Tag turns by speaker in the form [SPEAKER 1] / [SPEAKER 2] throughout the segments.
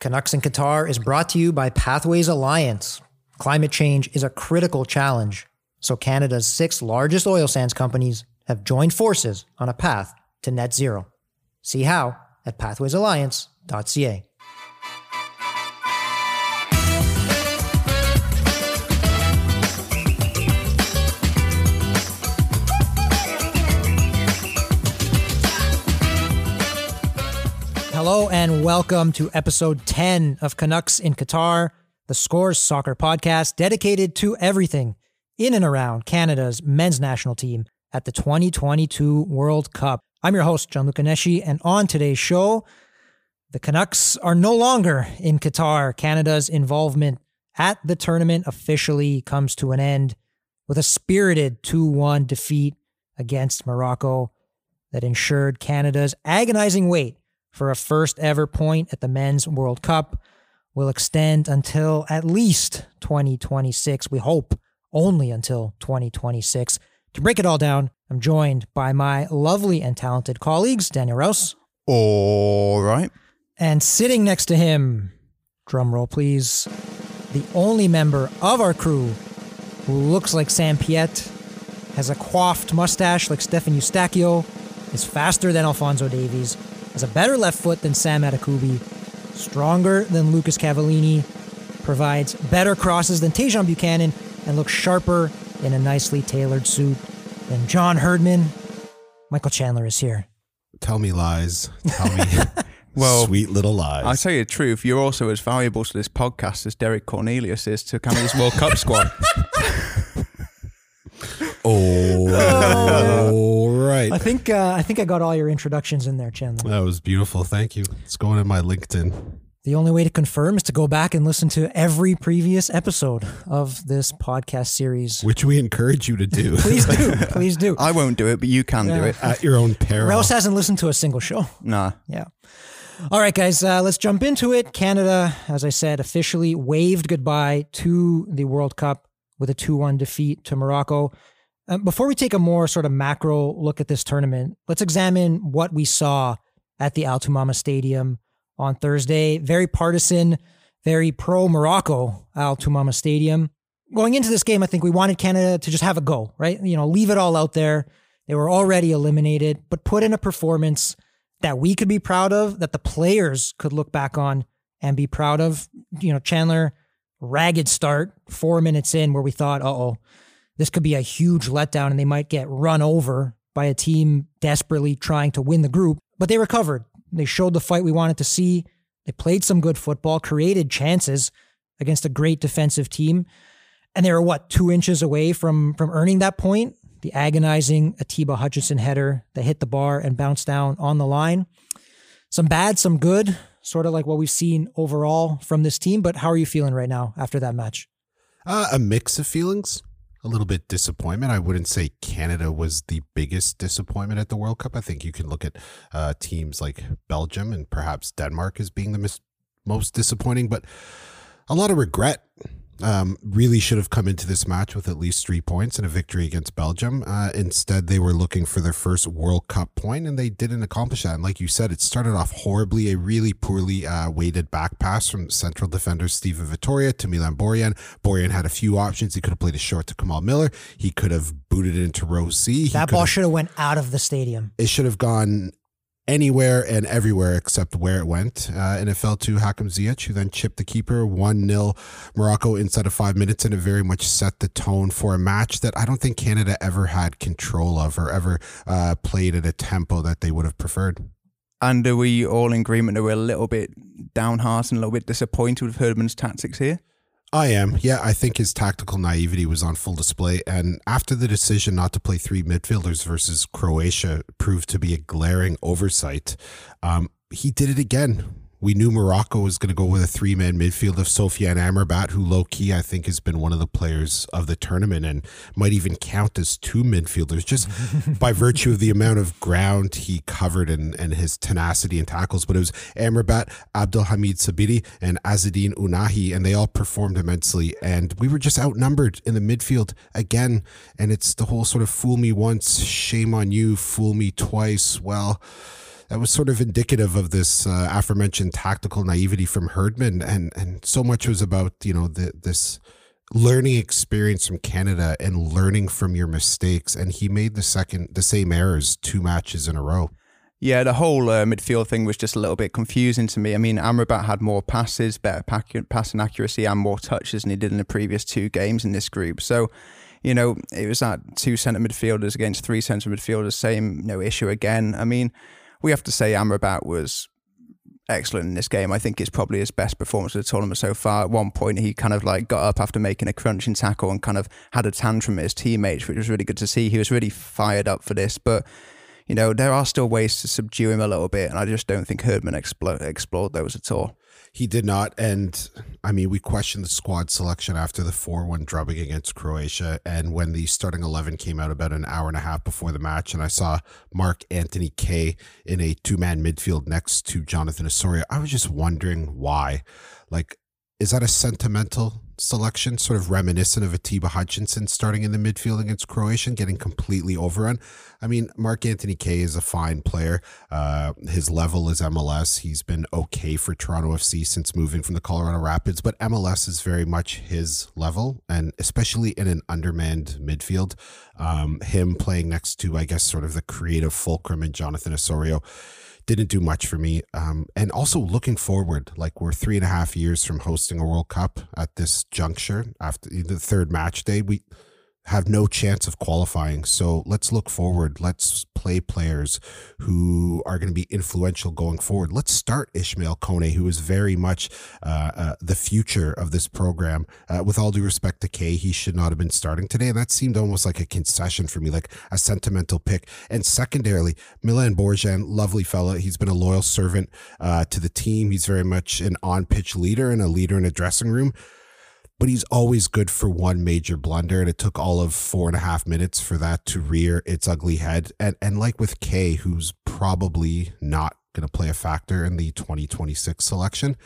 [SPEAKER 1] Canucks in Qatar is brought to you by Pathways Alliance. Climate change is a critical challenge, so Canada's six largest oil sands companies have joined forces on a path to net zero. See how at pathwaysalliance.ca. Hello and welcome to episode 10 of Canucks in Qatar, the Scores Soccer podcast dedicated to everything in and around Canada's men's national team at the 2022 World Cup. I'm your host, Gianluca Nesci, and on today's show, the Canucks are no longer in Qatar. Canada's involvement at the tournament officially comes to an end with a spirited 2 1 defeat against Morocco that ensured Canada's agonizing wait for a first ever point at the Men's World Cup will extend until at least 2026. We hope only until 2026. To break it all down, I'm joined by my lovely and talented colleagues, Daniel Rouse.
[SPEAKER 2] All right.
[SPEAKER 1] And sitting next to him, drum roll please, the only member of our crew who looks like Sam Piette, has a coiffed mustache like Stefan Eustáquio, is faster than Alphonso Davies, has a better left foot than Sam Adekugbe, stronger than Lucas Cavallini, provides better crosses than Tajon Buchanan, and looks sharper in a nicely tailored suit than John Herdman. Michael Chandler is here.
[SPEAKER 3] Tell me lies. Tell me
[SPEAKER 2] Well,
[SPEAKER 3] sweet little lies.
[SPEAKER 2] I'll tell you the truth. You're also as valuable to this podcast as Derek Cornelius is to Canada's World Cup squad.
[SPEAKER 3] oh, right.
[SPEAKER 1] I think uh, I think I got all your introductions in there, Chandler.
[SPEAKER 3] That was beautiful. Thank you. It's going in my LinkedIn.
[SPEAKER 1] The only way to confirm is to go back and listen to every previous episode of this podcast series.
[SPEAKER 3] Which we encourage you to do
[SPEAKER 1] Please do, please do.
[SPEAKER 2] I won't do it, but you can do it.
[SPEAKER 3] at your own peril.
[SPEAKER 1] Rouse hasn't listened to a single show.
[SPEAKER 2] Nah.
[SPEAKER 1] Yeah. All right, guys, uh, let's jump into it. Canada, as I said, officially waved goodbye to the World Cup with a 2 1 defeat to Morocco. Um, before we take a more sort of macro look at this tournament, let's examine what we saw at the Al Thumama Stadium on Thursday. Very partisan, very pro Morocco Al Thumama Stadium. Going into this game, I think we wanted Canada to just have a go, right? You know, leave it all out there. They were already eliminated, but put in a performance that we could be proud of, that the players could look back on and be proud of. You know, Chandler, ragged start, four minutes in, where we thought, uh oh, this could be a huge letdown and they might get run over by a team desperately trying to win the group. But they recovered. They showed the fight we wanted to see. They played some good football, created chances against a great defensive team. And they were what, two inches away from from earning that point? The agonizing Atiba Hutchinson header that hit the bar and bounced down on the line. Some bad, some good, sort of like what we've seen overall from this team. But how are you feeling right now after that match?
[SPEAKER 3] Uh, a mix of feelings. A little bit disappointment. I wouldn't say Canada was the biggest disappointment at the World Cup. I think you can look at uh, teams like Belgium and perhaps Denmark as being the mis- most disappointing, but a lot of regret. Um, really should have come into this match with at least three points and a victory against Belgium. Uh, instead, they were looking for their first World Cup point, and they didn't accomplish that. And like you said, it started off horribly. A really poorly uh, weighted back pass from central defender Steven Vitória to Milan Borjan. Borjan had a few options. He could have played it short to Kamal Miller. He could have booted it into row C. He
[SPEAKER 1] That ball should have went out of the stadium.
[SPEAKER 3] it should have gone anywhere and everywhere except where it went. Uh, and it fell to Hakim Ziyech, who then chipped the keeper 1 0 Morocco inside of five minutes. And it very much set the tone for a match that I don't think Canada ever had control of or ever uh, played at a tempo that they would have preferred.
[SPEAKER 2] And are we all in agreement that we're a little bit downhearted and a little bit disappointed with Herdman's tactics here?
[SPEAKER 3] I am. Yeah, I think his tactical naivety was on full display. And after the decision not to play three midfielders versus Croatia proved to be a glaring oversight, um, he did it again. We knew Morocco was going to go with a three man midfield of Sofyan Amrabat, who low key I think has been one of the players of the tournament and might even count as two midfielders just by virtue of the amount of ground he covered and, and his tenacity and tackles. But it was Amrabat, Abdelhamid Sabiri, and Azzedine Ounahi, and they all performed immensely. And we were just outnumbered in the midfield again. And it's the whole sort of fool me once, shame on you, fool me twice. Well, that was sort of indicative of this uh, aforementioned tactical naivety from Herdman, and and so much was about you know the, this learning experience from Canada and learning from your mistakes. And he made the second the same errors two matches in a row.
[SPEAKER 2] Yeah, the whole uh, midfield thing was just a little bit confusing to me. I mean, Amrabat had more passes, better passing accuracy, and more touches than he did in the previous two games in this group. So, you know, it was that two centre midfielders against three centre midfielders, same no issue again. I mean, we have to say Amrabat was excellent in this game. I think it's probably his best performance of the tournament so far. At one point, he kind of like got up after making a crunching tackle and kind of had a tantrum at his teammates, which was really good to see. He was really fired up for this, but you know, there are still ways to subdue him a little bit, and I just don't think Herdman explo- explored those at all.
[SPEAKER 3] He did not, and I mean, we questioned the squad selection after the four-one drubbing against Croatia, and when the starting eleven came out about an hour and a half before the match, and I saw Mark Anthony Kaye in a two-man midfield next to Jonathan Osorio, I was just wondering why. Like, is that a sentimental selection, sort of reminiscent of Atiba Hutchinson starting in the midfield against Croatia, and getting completely overrun. I mean, Mark Anthony Kaye is a fine player. Uh, his level is MLS. He's been okay for Toronto FC since moving from the Colorado Rapids, but MLS is very much his level, and especially in an undermanned midfield. Um, him playing next to, I guess, sort of the creative fulcrum in Jonathan Osorio didn't do much for me. Um, and also looking forward, like we're three and a half years from hosting a World Cup at this juncture after the third match day. We have no chance of qualifying. So let's look forward. Let's play players who are going to be influential going forward. Let's start Ishmael Kone, who is very much uh, uh, the future of this program. Uh, with all due respect to Kaye, he should not have been starting today. And that seemed almost like a concession for me, like a sentimental pick. And secondarily, Milan Borjan, lovely fella. He's been a loyal servant uh, to the team. He's very much an on pitch leader and a leader in a dressing room but he's always good for one major blunder. And it took all of four and a half minutes for that to rear its ugly head. And and like with Kaye, who's probably not going to play a factor in the 2026 selection.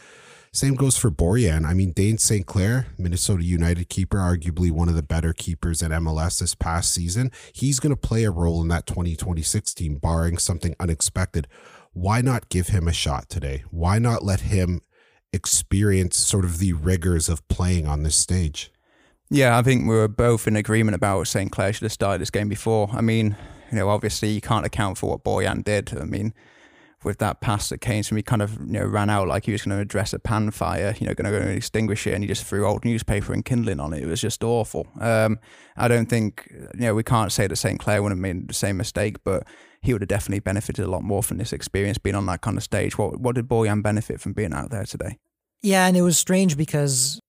[SPEAKER 3] Same goes for Borjan. I mean, Dayne St. Clair, Minnesota United keeper, arguably one of the better keepers in MLS this past season. He's going to play a role in that 2026 team, barring something unexpected. Why not give him a shot today? Why not let him experience sort of the rigors of playing on this stage.
[SPEAKER 2] Yeah, I think we were both in agreement about St. Clair should have started this game before. I mean, you know, obviously you can't account for what Borjan did. I mean, with that pass that came from, he kind of you know ran out like he was going to address a pan fire, you know, going to go and extinguish it, and he just threw old newspaper and kindling on it. It was just awful. Um, I don't think you know we can't say that St. Clair wouldn't have made the same mistake, but he would have definitely benefited a lot more from this experience being on that kind of stage. What what did Borjan benefit from being out there today?
[SPEAKER 1] Yeah, and it was strange because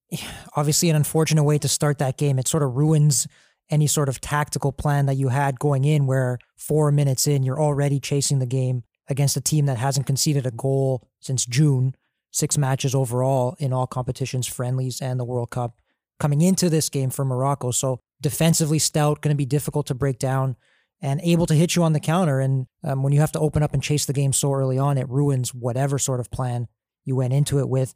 [SPEAKER 1] obviously an unfortunate way to start that game. It sort of ruins any sort of tactical plan that you had going in where four minutes in you're already chasing the game against a team that hasn't conceded a goal since June, six matches overall in all competitions, friendlies and the World Cup coming into this game for Morocco. So defensively stout, going to be difficult to break down and able to hit you on the counter. And um, when you have to open up and chase the game so early on, it ruins whatever sort of plan you went into it with.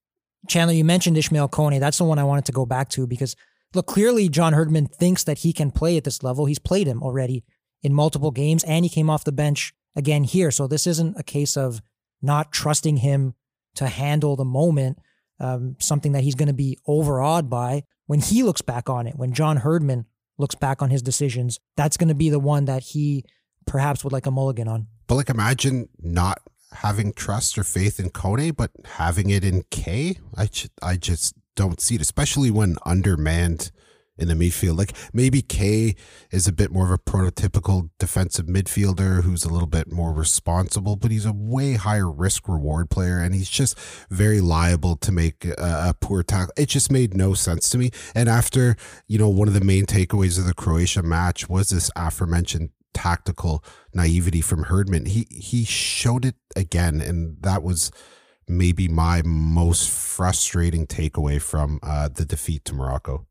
[SPEAKER 1] Chandler, you mentioned Ishmael Kone. That's the one I wanted to go back to because look, clearly John Herdman thinks that he can play at this level. He's played him already in multiple games and he came off the bench again here. So this isn't a case of not trusting him to handle the moment, um, something that he's going to be overawed by when he looks back on it. When John Herdman looks back on his decisions, that's going to be the one that he perhaps would like a mulligan on.
[SPEAKER 3] But like, imagine not having trust or faith in Kone, but having it in Kaye. I, I just don't see it, especially when undermanned in the midfield. Like maybe Kaye is a bit more of a prototypical defensive midfielder who's a little bit more responsible, but he's a way higher risk reward player and he's just very liable to make a, a poor tackle. It just made no sense to me. And after, you know, one of the main takeaways of the Croatia match was this aforementioned tactical naivety from Herdman. He he showed it again, and that was maybe my most frustrating takeaway from uh, the defeat to Morocco.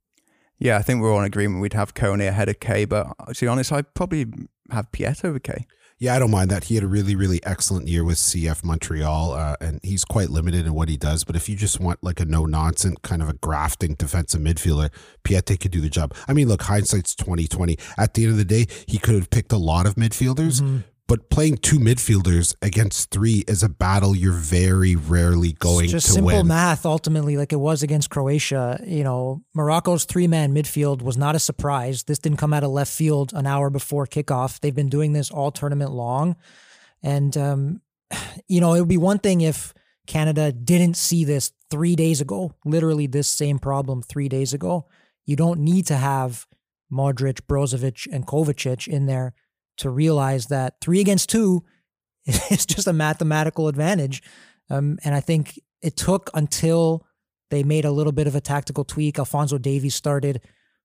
[SPEAKER 2] Yeah, I think we're all in agreement we'd have Kone ahead of Kaye, but to be honest, I'd probably have Piette over Kaye.
[SPEAKER 3] Yeah, I don't mind that. He had a really, really excellent year with CF Montreal, uh, and he's quite limited in what he does. But if you just want like a no nonsense kind of a grafting defensive midfielder, Piette could do the job. I mean, look, hindsight's twenty twenty. At the end of the day, he could have picked a lot of midfielders. Mm-hmm but playing two midfielders against three is a battle you're very rarely going
[SPEAKER 1] it's just
[SPEAKER 3] to
[SPEAKER 1] simple
[SPEAKER 3] win.
[SPEAKER 1] math ultimately like it was against croatia. You know morocco's three-man midfield was not a surprise. This didn't come out of left field an hour before kickoff. They've been doing this all tournament long. And um, you know it would be one thing if canada didn't see this three days ago literally this same problem three days ago. You don't need to have modric brozovic and kovacic in there to realize that three against two is just a mathematical advantage. Um, and I think it took until they made a little bit of a tactical tweak. Alphonso Davies started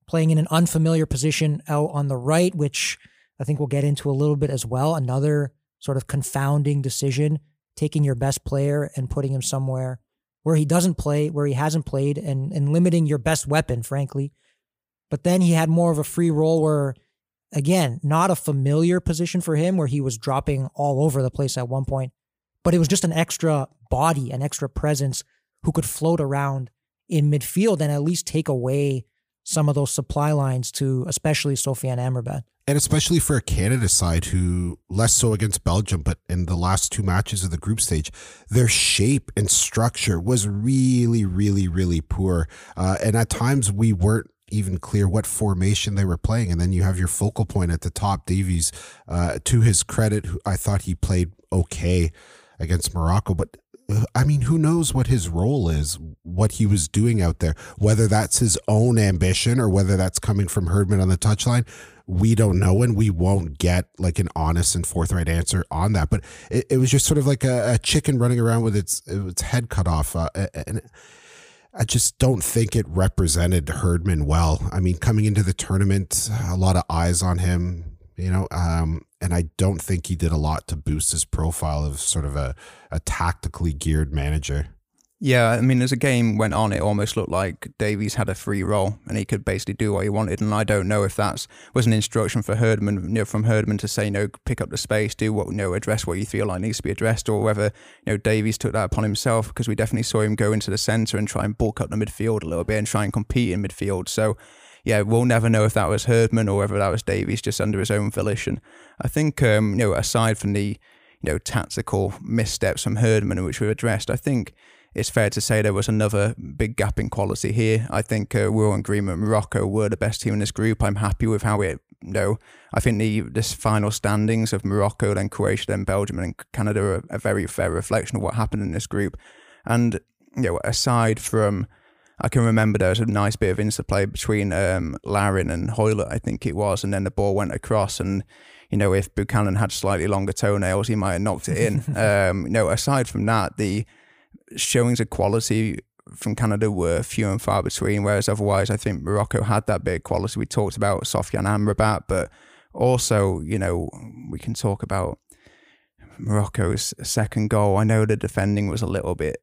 [SPEAKER 1] playing in an unfamiliar position out on the right, which I think we'll get into a little bit as well. Another sort of confounding decision, taking your best player and putting him somewhere where he doesn't play, where he hasn't played, and, and limiting your best weapon, frankly. But then he had more of a free role where again, not a familiar position for him where he was dropping all over the place at one point, but it was just an extra body, an extra presence who could float around in midfield and at least take away some of those supply lines to especially Sofyan Amrabat.
[SPEAKER 3] And especially for a Canada side who less so against Belgium, but in the last two matches of the group stage, their shape and structure was really, really, really poor. Uh, and at times we weren't even clear what formation they were playing. And then you have your focal point at the top, Davies. Uh, to his credit, I thought he played okay against Morocco, but uh, I mean, who knows what his role is, what he was doing out there, whether that's his own ambition or whether that's coming from Herdman on the touchline. We don't know, and we won't get like an honest and forthright answer on that. But it, it was just sort of like a, a, chicken running around with its its head cut off, uh, and I just don't think it represented Herdman well. I mean, coming into the tournament, a lot of eyes on him, you know, um, and I don't think he did a lot to boost his profile of sort of a, a tactically geared manager.
[SPEAKER 2] Yeah, I mean, as the game went on, it almost looked like Davies had a free role and he could basically do what he wanted. And I don't know if that was an instruction for Herdman, you know, from Herdman to say, you know, pick up the space, do what, you know, address what you feel like needs to be addressed, or whether, you know, Davies took that upon himself because we definitely saw him go into the centre and try and bulk up the midfield a little bit and try and compete in midfield. So, yeah, we'll never know if that was Herdman or whether that was Davies just under his own volition. I think, um, you know, aside from the, you know, tactical missteps from Herdman, which we've addressed, I think it's fair to say there was another big gap in quality here. I think uh, we're all in agreement. Morocco were the best team in this group. I'm happy with how it. You know, I think the this final standings of Morocco, then Croatia, then Belgium, and Canada are a very fair reflection of what happened in this group. And you know, aside from, I can remember there was a nice bit of interplay between um, Larin and Hoilett, I think it was, and then the ball went across and you know, if Buchanan had slightly longer toenails, he might have knocked it in. um, you know, aside from that, the showings of quality from Canada were few and far between, whereas otherwise I think Morocco had that bit of quality. We talked about Sofyan Amrabat, but also, you know, we can talk about Morocco's second goal. I know the defending was a little bit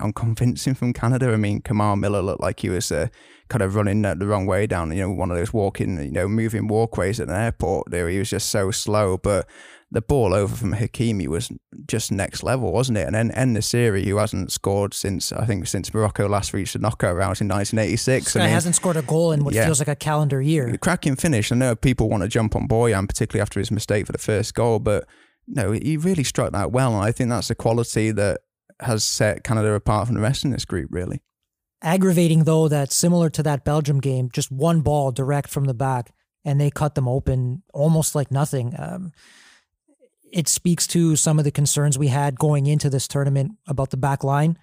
[SPEAKER 2] unconvincing from Canada. I mean, Kamal Miller looked like he was uh, kind of running the wrong way down, you know, one of those walking, you know, moving walkways at an airport. There, he was just so slow. But the ball over from Hakimi was just next level, wasn't it? And then En-Nesyri, who hasn't scored since I think since Morocco last reached the knockout round in 1986.
[SPEAKER 1] This guy I mean, hasn't scored a goal in what yeah. feels like a calendar year.
[SPEAKER 2] Cracking finish. I know people want to jump on Borjan, particularly after his mistake for the first goal, but no, he really struck that well, and I think that's the quality that has set Canada apart from the rest in this group, really.
[SPEAKER 1] Aggravating though that similar to that Belgium game, just one ball direct from the back, and they cut them open almost like nothing. Um, it speaks to some of the concerns we had going into this tournament about the back line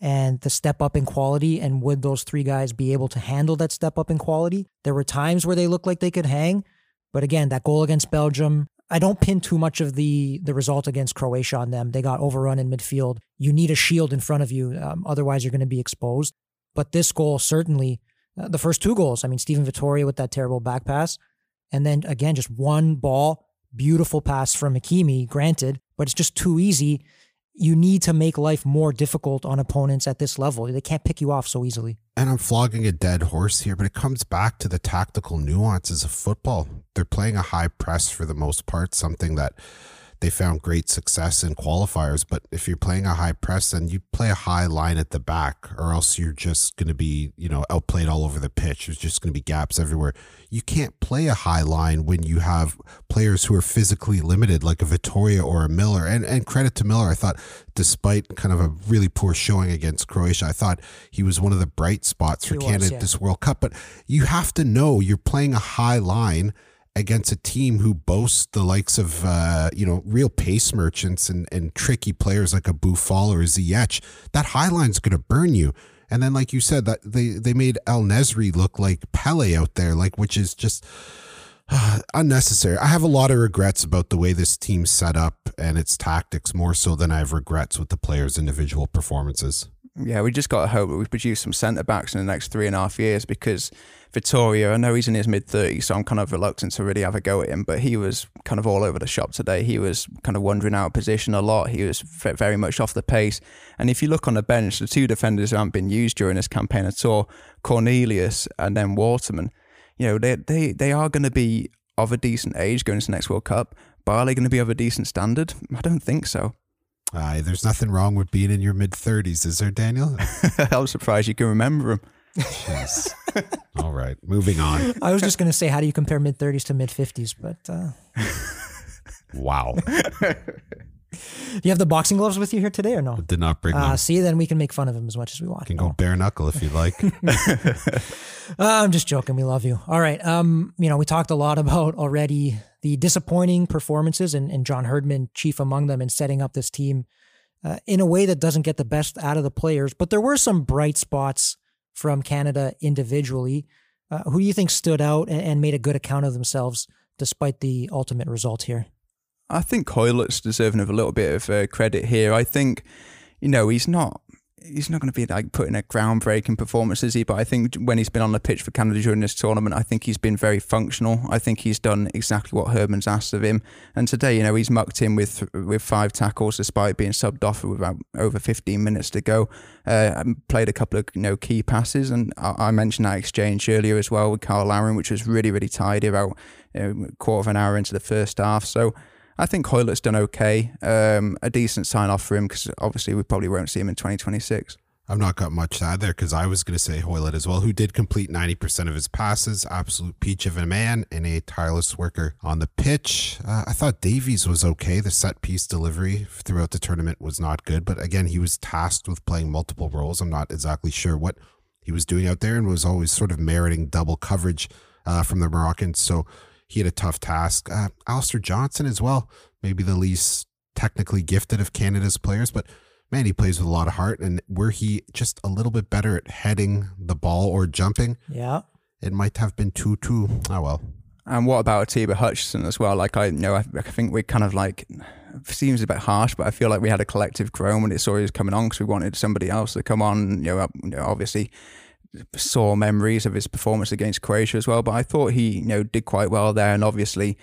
[SPEAKER 1] and the step up in quality and would those three guys be able to handle that step up in quality? There were times where they looked like they could hang but again that goal against belgium i don't pin too much of the the result against croatia on them. They got overrun in midfield. You need a shield in front of you um, otherwise you're going to be exposed. But this goal certainly uh, the first two goals i mean Stephen Vitória with that terrible back pass and then again just one ball Beautiful pass from Hakimi, granted, but it's just too easy. You need to make life more difficult on opponents at this level. They can't pick you off so easily.
[SPEAKER 3] And I'm flogging a dead horse here, but it comes back to the tactical nuances of football. They're playing a high press for the most part, something that they found great success in qualifiers. But if you're playing a high press, then you play a high line at the back, or else you're just going to be, you know, outplayed all over the pitch. There's just going to be gaps everywhere. You can't play a high line when you have players who are physically limited, like a Vitória or a Miller. And and credit to Miller, I thought, despite kind of a really poor showing against Croatia, I thought he was one of the bright spots for
[SPEAKER 1] He was,
[SPEAKER 3] Canada
[SPEAKER 1] yeah.
[SPEAKER 3] this World Cup. But you have to know you're playing a high line against a team who boasts the likes of uh, you know real pace merchants and, and tricky players like a Boufal or a Ziyech. That high line's going to burn you. And then, like you said, that they they made El Nesri look like Pele out there, like which is just uh, unnecessary. I have a lot of regrets about the way this team's set up and its tactics, more so than I have regrets with the players' individual performances.
[SPEAKER 2] Yeah, we just got to hope that we produce some centre backs in the next three and a half years because Vitória, I know he's in his mid 30s, so I'm kind of reluctant to really have a go at him, but he was kind of all over the shop today. He was kind of wandering out of position a lot. He was very much off the pace. And if you look on the bench, the two defenders who haven't been used during this campaign at all, Cornelius and then Waterman, you know, they, they, they are going to be of a decent age going into the next World Cup, but are they going to be of a decent standard? I don't think so.
[SPEAKER 3] Uh, there's nothing wrong with being in your mid 30s, is there, Daniel?
[SPEAKER 2] I'm surprised you can remember him.
[SPEAKER 3] Jeez. All right, moving on.
[SPEAKER 1] I was just going to say, how do you compare mid 30s to mid 50s? But uh,
[SPEAKER 3] Wow.
[SPEAKER 1] do you have the boxing gloves with you here today or no?
[SPEAKER 3] Did not bring them.
[SPEAKER 1] Uh, see, then we can make fun of him as much as we want.
[SPEAKER 3] can go bare knuckle if you'd like.
[SPEAKER 1] Uh, I'm just joking. We love you. All right. Um, you know, we talked a lot about already the disappointing performances and, and John Herdman chief among them in setting up this team uh, in a way that doesn't get the best out of the players. But there were some bright spots from Canada individually. Uh, who do you think stood out and, and made a good account of themselves despite the ultimate result here?
[SPEAKER 2] I think Hoilett's deserving of a little bit of uh, credit here. I think, you know, he's not he's not going to be like putting a groundbreaking performance, is he? But I think when he's been on the pitch for Canada during this tournament, I think he's been very functional. I think he's done exactly what Herdman's asked of him. And today, you know, he's mucked in with with five tackles despite being subbed off with about over 15 minutes to go. Uh, played a couple of you know key passes, and I, I mentioned that exchange earlier as well with Cyle Larin, which was really really tidy about a quarter of an hour into the first half. So. I think Hoilett's done okay. Um, a decent sign off for him because obviously we probably won't see him in 2026.
[SPEAKER 3] I've not got much to add there because I was going to say Hoylett as well, who did complete 90% of his passes. Absolute peach of a man and a tireless worker on the pitch. Uh, I thought Davies was okay. The set piece delivery throughout the tournament was not good, but again, he was tasked with playing multiple roles. I'm not exactly sure what he was doing out there and was always sort of meriting double coverage uh, from the Moroccans. So he had a tough task. Uh, Alistair Johnston as well, maybe the least technically gifted of Canada's players, but man, he plays with a lot of heart. And were he just a little bit better at heading the ball or jumping,
[SPEAKER 1] Yeah.
[SPEAKER 3] it might have been 2 2. Oh, well.
[SPEAKER 2] And what about Atiba Hutchinson as well? Like I know, I, I think we kind of like seems a bit harsh, but I feel like we had a collective groan when it saw he was coming on because we wanted somebody else to come on. You know, you know, obviously sore memories of his performance against Croatia as well. But I thought he you know did quite well there, and obviously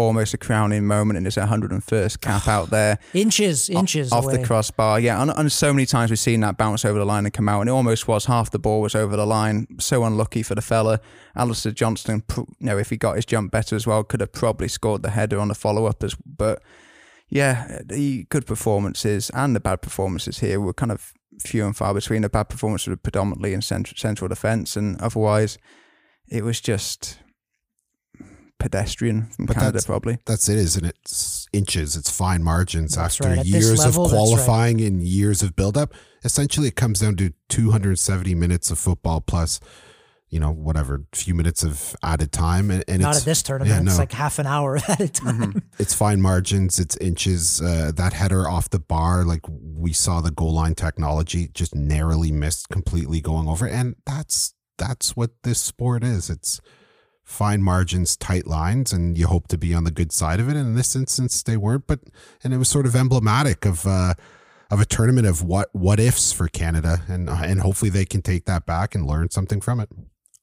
[SPEAKER 2] almost a crowning moment in his 101st cap out there.
[SPEAKER 1] Inches, inches
[SPEAKER 2] off
[SPEAKER 1] away.
[SPEAKER 2] the crossbar. Yeah, and, and so many times we've seen that bounce over the line and come out, and it almost was half the ball was over the line. So unlucky for the fella. Alistair Johnston, you know, if he got his jump better as well, could have probably scored the header on the follow up. As but yeah, the good performances and the bad performances here were kind of few and far between. The bad performance were predominantly in central, central defence, and otherwise, it was just pedestrian from
[SPEAKER 3] But
[SPEAKER 2] Canada,
[SPEAKER 3] that's-
[SPEAKER 2] probably.
[SPEAKER 3] That's it, isn't it? It's inches, it's fine margins
[SPEAKER 1] That's
[SPEAKER 3] after
[SPEAKER 1] right.
[SPEAKER 3] Years
[SPEAKER 1] level,
[SPEAKER 3] of
[SPEAKER 1] that's right.
[SPEAKER 3] qualifying and years of buildup. Essentially, it comes down to 270 minutes of football plus, you know, whatever, few minutes of added time. And, and
[SPEAKER 1] Not
[SPEAKER 3] it's,
[SPEAKER 1] at this tournament.
[SPEAKER 3] yeah,
[SPEAKER 1] It's like half an hour at a time.
[SPEAKER 3] it's fine margins, it's inches. Uh, that header off the bar, like we saw the goal line technology just narrowly missed completely going over. And that's that's what this sport is. It's fine margins, tight lines, and you hope to be on the good side of it. And in this instance, they weren't. But and it was sort of emblematic of uh, of a tournament of what what ifs for Canada, and and hopefully they can take that back and learn something from it.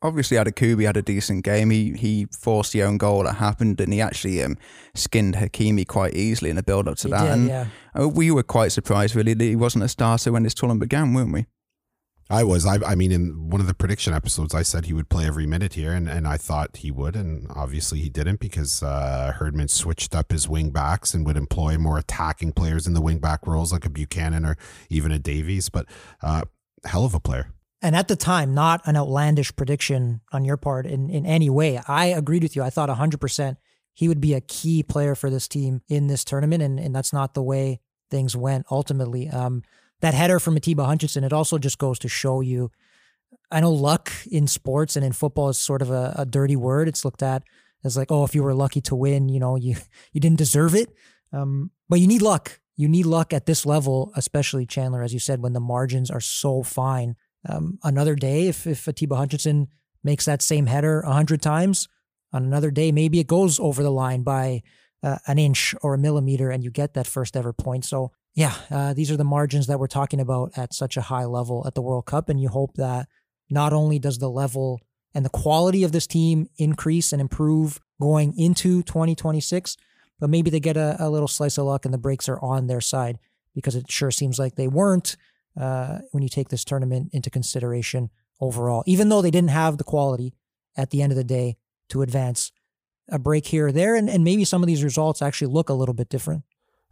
[SPEAKER 2] Obviously Adekugbe had a decent game. He he forced the own goal that happened, and he actually um, skinned Hakimi quite easily in the build up to
[SPEAKER 1] He
[SPEAKER 2] that.
[SPEAKER 1] did,
[SPEAKER 2] and
[SPEAKER 1] yeah.
[SPEAKER 2] uh, we were quite surprised, really, that he wasn't a starter when this tournament began, weren't we?
[SPEAKER 3] I was. I, I mean, in one of the prediction episodes, I said he would play every minute here, and, and I thought he would, and obviously he didn't because uh, Herdman switched up his wing backs and would employ more attacking players in the wing back roles, like a Buchanan or even a Davies. But uh, hell of a player.
[SPEAKER 1] And at the time, not an outlandish prediction on your part in, in any way. I agreed with you. I thought 100% he would be a key player for this team in this tournament, and, and that's not the way things went ultimately. Um, that header from Atiba Hutchinson, it also just goes to show you. I know luck in sports and in football is sort of a, a dirty word. It's looked at as like, oh, if you were lucky to win, you know, you you didn't deserve it. Um, but you need luck. You need luck at this level, especially Chandler, as you said, when the margins are so fine. Um, another day, if if Atiba Hutchinson makes that same header a hundred times, on another day, maybe it goes over the line by uh, an inch or a millimeter, and you get that first ever point. So yeah, uh, these are the margins that we're talking about at such a high level at the World Cup. And you hope that not only does the level and the quality of this team increase and improve going into 2026, but maybe they get a, a little slice of luck and the breaks are on their side because it sure seems like they weren't uh, when you take this tournament into consideration overall. Even though they didn't have the quality at the end of the day to advance a break here or there, and, and maybe some of these results actually look a little bit different.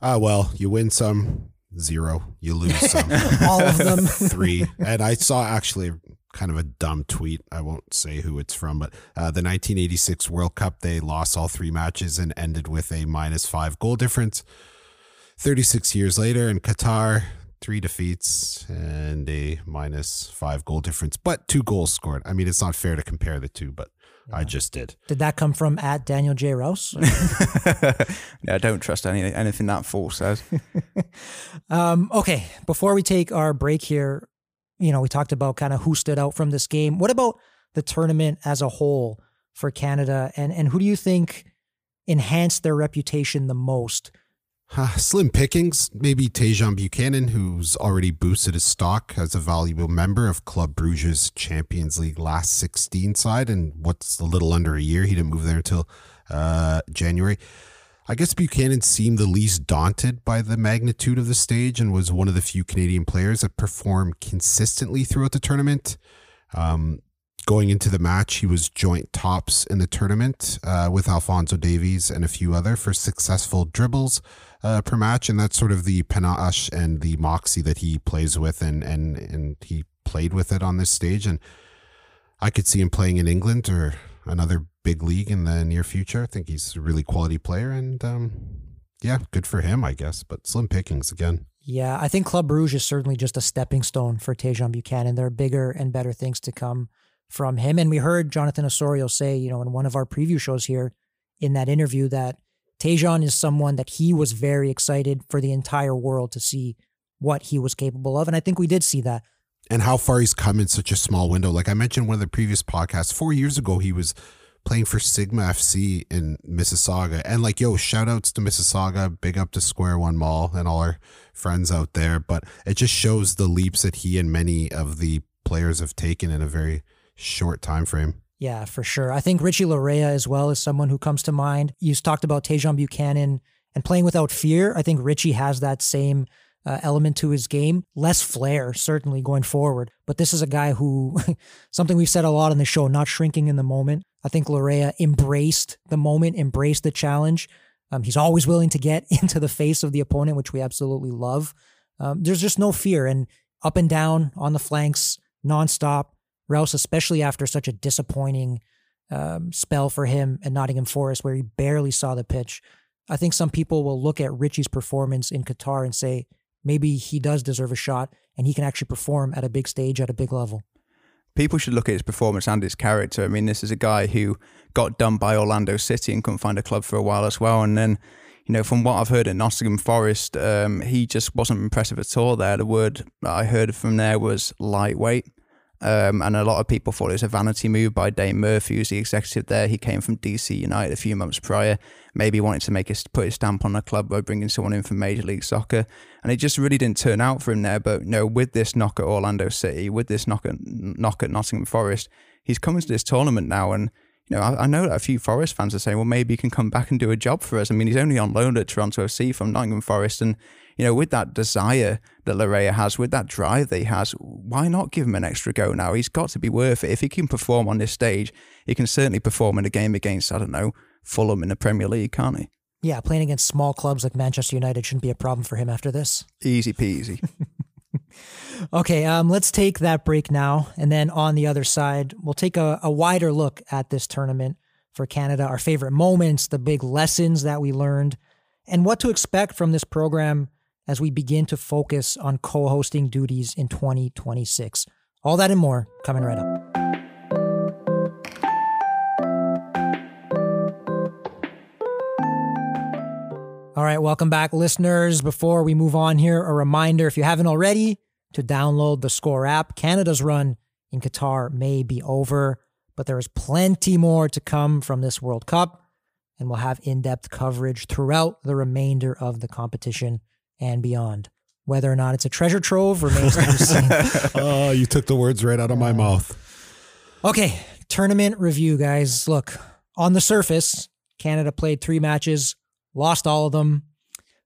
[SPEAKER 3] Ah, well, you win some, zero. You lose some,
[SPEAKER 1] all of them,
[SPEAKER 3] three. And I saw actually kind of a dumb tweet. I won't say who it's from, but uh, the 1986 World Cup, they lost all three matches and ended with a minus five goal difference. 36 years later in Qatar, three defeats and a minus five goal difference, but two goals scored. I mean, it's not fair to compare the two, but I just did.
[SPEAKER 1] Did that come from at Daniel J. Rouse?
[SPEAKER 2] no, don't trust any anything that fool says.
[SPEAKER 1] um, okay, before we take our break here, you know, we talked about kind of who stood out from this game. What about the tournament as a whole for Canada, and and who do you think enhanced their reputation the most?
[SPEAKER 3] Slim pickings, maybe Tajon Buchanan, who's already boosted his stock as a valuable member of Club Bruges Champions League last 16 side, and what's a little under a year. He didn't move there until uh, January. I guess Buchanan seemed the least daunted by the magnitude of the stage and was one of the few Canadian players that performed consistently throughout the tournament. Um, going into the match, he was joint tops in the tournament uh, with Alphonso Davies and a few other for successful dribbles uh, per match, and that's sort of the panache and the moxie that he plays with, and and and he played with it on this stage, and I could see him playing in England or another big league in the near future. I think he's a really quality player, and um, yeah, good for him, I guess. But slim pickings again.
[SPEAKER 1] Yeah, I think Club Bruges is certainly just a stepping stone for Tajon Buchanan. There are bigger and better things to come from him. And we heard Jonathan Osorio say, you know, in one of our preview shows here in that interview that Tajon is someone that he was very excited for the entire world to see what he was capable of. And I think we did see that.
[SPEAKER 3] And how far he's come in such a small window. Like I mentioned one of the previous podcasts, four years ago, he was playing for Sigma FC in Mississauga. And like, yo, shout outs to Mississauga, big up to Square One Mall and all our friends out there. But it just shows the leaps that he and many of the players have taken in a very short time frame.
[SPEAKER 1] Yeah, for sure. I think Richie Laryea as well is someone who comes to mind. You've talked about Tajon Buchanan and playing without fear. I think Richie has that same uh, element to his game. Less flair, certainly going forward. But this is a guy who, something we've said a lot in the show, not shrinking in the moment. I think Laryea embraced the moment, embraced the challenge. Um, he's always willing to get into the face of the opponent, which we absolutely love. Um, there's just no fear. And up and down on the flanks, nonstop. Rouse, especially after such a disappointing um, spell for him at Nottingham Forest, where he barely saw the pitch. I think some people will look at Richie's performance in Qatar and say maybe he does deserve a shot and he can actually perform at a big stage at a big level.
[SPEAKER 2] People should look at his performance and his character. I mean, this is a guy who got done by Orlando City and couldn't find a club for a while as well. And then, you know, from what I've heard at Nottingham Forest, um, he just wasn't impressive at all there. The word I heard from there was lightweight. Um, and a lot of people thought it was a vanity move by Dane Murphy, who's the executive there. He came from DC United a few months prior. Maybe wanted to make a, put his stamp on the club by bringing someone in from Major League Soccer, and it just really didn't turn out for him there. But you know, with this knock at Orlando City, with this knock at knock at Nottingham Forest, he's coming to this tournament now, and you know, I, I, know that a few Forest fans are saying, well, maybe he can come back and do a job for us. I mean, he's only on loan at Toronto FC from Nottingham Forest, and you know, with that desire that Laryea has, with that drive that he has, why not give him an extra go now? He's got to be worth it. If he can perform on this stage, he can certainly perform in a game against, I don't know, Fulham in the Premier League, can't he?
[SPEAKER 1] Yeah, playing against small clubs like Manchester United shouldn't be a problem for him after this.
[SPEAKER 2] Easy peasy.
[SPEAKER 1] okay, um, let's take that break now. And then on the other side, we'll take a, a wider look at this tournament for Canada, our favorite moments, the big lessons that we learned, and what to expect from this program as we begin to focus on co hosting duties in 2026. All that and more coming right up. All right, welcome back, listeners. Before we move on here, a reminder if you haven't already, to download the Score app. Canada's run in Qatar may be over, but there is plenty more to come from this World Cup, and we'll have in depth coverage throughout the remainder of the competition and beyond. Whether or not it's a treasure trove remains to be seen.
[SPEAKER 3] oh, you took the words right out of my mouth.
[SPEAKER 1] Okay, tournament review, guys. Look, on the surface, Canada played three matches, lost all of them.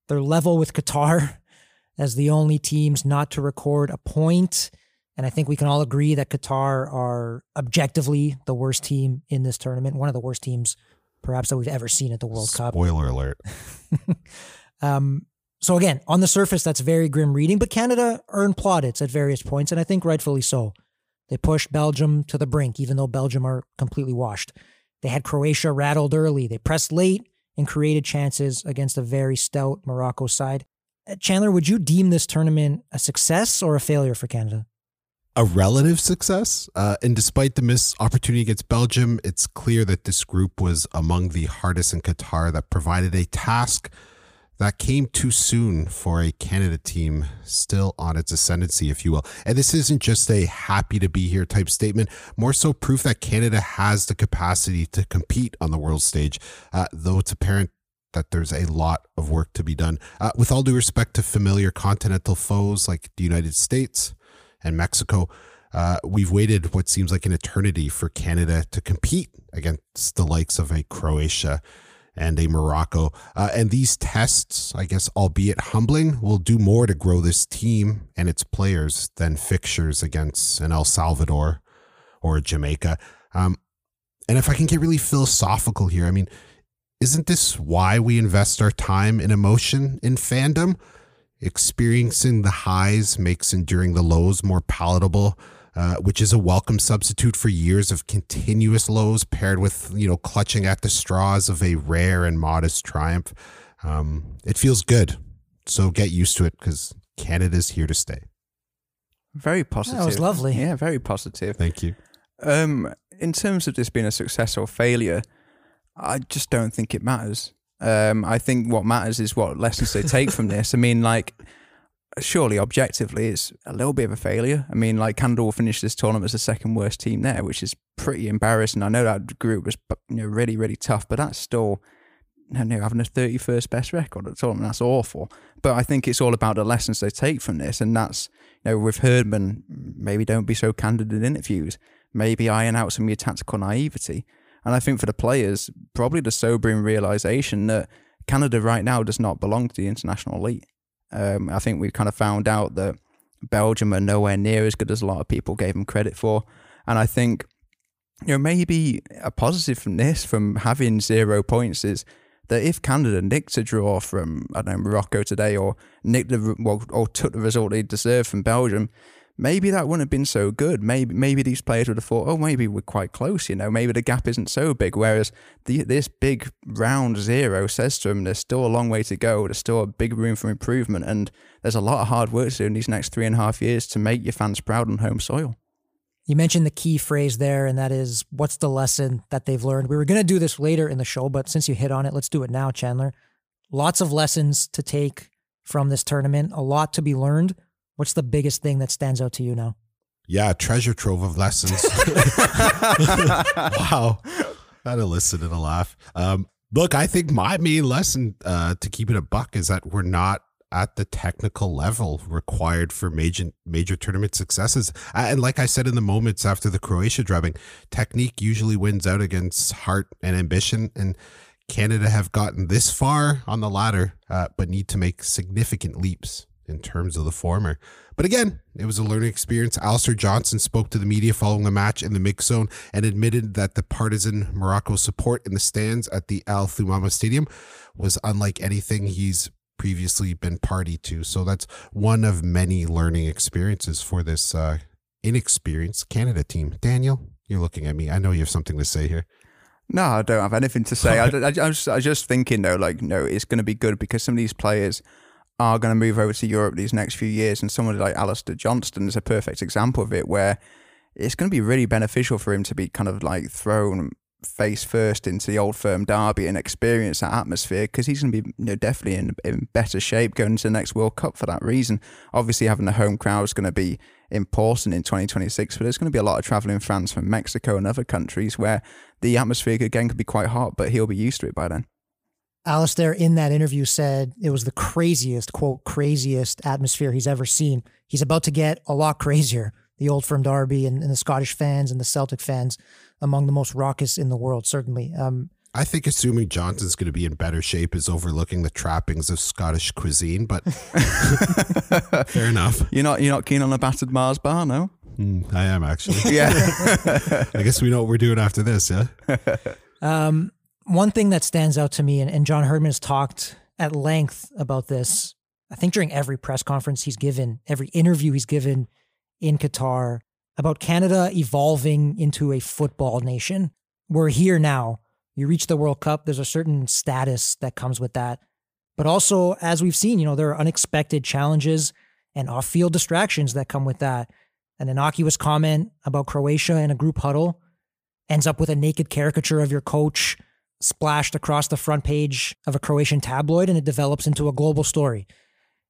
[SPEAKER 1] They're level with Qatar as the only teams not to record a point. And I think we can all agree that Qatar are objectively the worst team in this tournament, one of the worst teams perhaps that we've ever seen at the World
[SPEAKER 3] Spoiler
[SPEAKER 1] Cup.
[SPEAKER 3] Spoiler alert.
[SPEAKER 1] um, so again, on the surface, that's very grim reading, but Canada earned plaudits at various points, and I think rightfully so. They pushed Belgium to the brink, even though Belgium are completely washed. They had Croatia rattled early. They pressed late and created chances against a very stout Morocco side. Uh, Chandler, would you deem this tournament a success or a failure for Canada?
[SPEAKER 3] a relative success. Uh, and despite the missed opportunity against Belgium, it's clear that this group was among the hardest in Qatar that provided a task that came too soon for a Canada team still on its ascendancy, if you will. And this isn't just a happy to be here type statement, more so proof that Canada has the capacity to compete on the world stage, uh, though it's apparent that there's a lot of work to be done. Uh, with all due respect to familiar continental foes like the United States and Mexico, uh, we've waited what seems like an eternity for Canada to compete against the likes of a Croatia and a Morocco. Uh, and these tests, I guess, albeit humbling, will do more to grow this team and its players than fixtures against an El Salvador or Jamaica. Um, and if I can get really philosophical here, I mean, isn't this why we invest our time and emotion in fandom? Experiencing the highs makes enduring the lows more palatable uh, which is a welcome substitute for years of continuous lows paired with, you know, clutching at the straws of a rare and modest triumph. Um, it feels good. So get used to it because Canada's here to stay.
[SPEAKER 2] Very positive.
[SPEAKER 1] That was lovely.
[SPEAKER 2] Yeah, very positive.
[SPEAKER 3] Thank you.
[SPEAKER 2] Um, in terms of this being a success or failure, I just don't think it matters. Um, I think what matters is what lessons they take from this. I mean, like, surely objectively it's a little bit of a failure. I mean, like Canada will finish this tournament as the second worst team there, which is pretty embarrassing. I know that group was you know really really tough, but that's still you know, having a 31st best record at the tournament. That's awful. But I think it's all about the lessons they take from this, and that's you know with Herdman, maybe don't be so candid in interviews. Maybe iron out some of your tactical naivety. And I think for the players, probably the sobering realization that Canada right now does not belong to the international elite. Um, I think we kind of found out that Belgium are nowhere near as good as a lot of people gave them credit for. And I think, you know, maybe a positive from this, from having zero points, is that if Canada nicked a draw from, I don't know, Morocco today or nicked the, well, or took the result they deserved from Belgium, maybe that wouldn't have been so good. Maybe maybe these players would have thought, oh, maybe we're quite close. You know, maybe the gap isn't so big. Whereas the, this big round zero says to them, there's still a long way to go. There's still a big room for improvement, and there's a lot of hard work to do in these next three and a half years to make your fans proud on home soil.
[SPEAKER 1] You mentioned the key phrase there, and that is what's the lesson that they've learned? We were going to do this later in the show, but since you hit on it, let's do it now, Chandler. Lots of lessons to take from this tournament, a lot to be learned. What's the biggest thing that stands out to you now?
[SPEAKER 3] Yeah, treasure trove of lessons. wow. That elicited a a laugh. Um, look, I think my main lesson uh, to keep it a buck is that we're not at the technical level required for major major tournament successes. And like I said in the moments after the Croatia drubbing, technique usually wins out against heart and ambition. And Canada have gotten this far on the ladder, uh, but need to make significant leaps in terms of the former. But again, it was a learning experience. Alistair Johnston spoke to the media following the match in the mix zone and admitted that the partisan Morocco support in the stands at the Al Thumama Stadium was unlike anything he's previously been party to. So that's one of many learning experiences for this uh, inexperienced Canada team. Daniel, you're looking at me. I know you have something to say here.
[SPEAKER 2] No, I don't have anything to say. I, I, I, was, I was just thinking though, like, no, it's going to be good because some of these players are going to move over to Europe these next few years, and someone like Alistair Johnston is a perfect example of it, where it's going to be really beneficial for him to be kind of like thrown face first into the old firm derby and experience that atmosphere because he's going to be you know, definitely in, in better shape going into the next World Cup for that reason. Obviously, having the home crowd is going to be important in 2026, but there's going to be a lot of traveling fans from Mexico and other countries where the atmosphere again could be quite hot, but he'll be used to it by then.
[SPEAKER 1] Alistair in that interview said it was the craziest, quote, craziest atmosphere he's ever seen. He's about to get a lot crazier. The Old Firm Derby and, and the Scottish fans and the Celtic fans among the most raucous in the world, certainly. Um,
[SPEAKER 3] I think assuming Johnston's going to be in better shape is overlooking the trappings of Scottish cuisine, but fair enough.
[SPEAKER 2] You're not you're not keen on a battered Mars bar, no?
[SPEAKER 3] Mm, I am actually.
[SPEAKER 2] Yeah.
[SPEAKER 3] I guess we know what we're doing after this, yeah.
[SPEAKER 1] Um, one thing that stands out to me, and, and John Herdman has talked at length about this, I think during every press conference he's given, every interview he's given in Qatar, about Canada evolving into a football nation. We're here now. You reach the World Cup, there's a certain status that comes with that. But also, as we've seen, you know, there are unexpected challenges and off field distractions that come with that. An innocuous comment about Croatia in a group huddle ends up with a naked caricature of your coach splashed across the front page of a Croatian tabloid and it develops into a global story.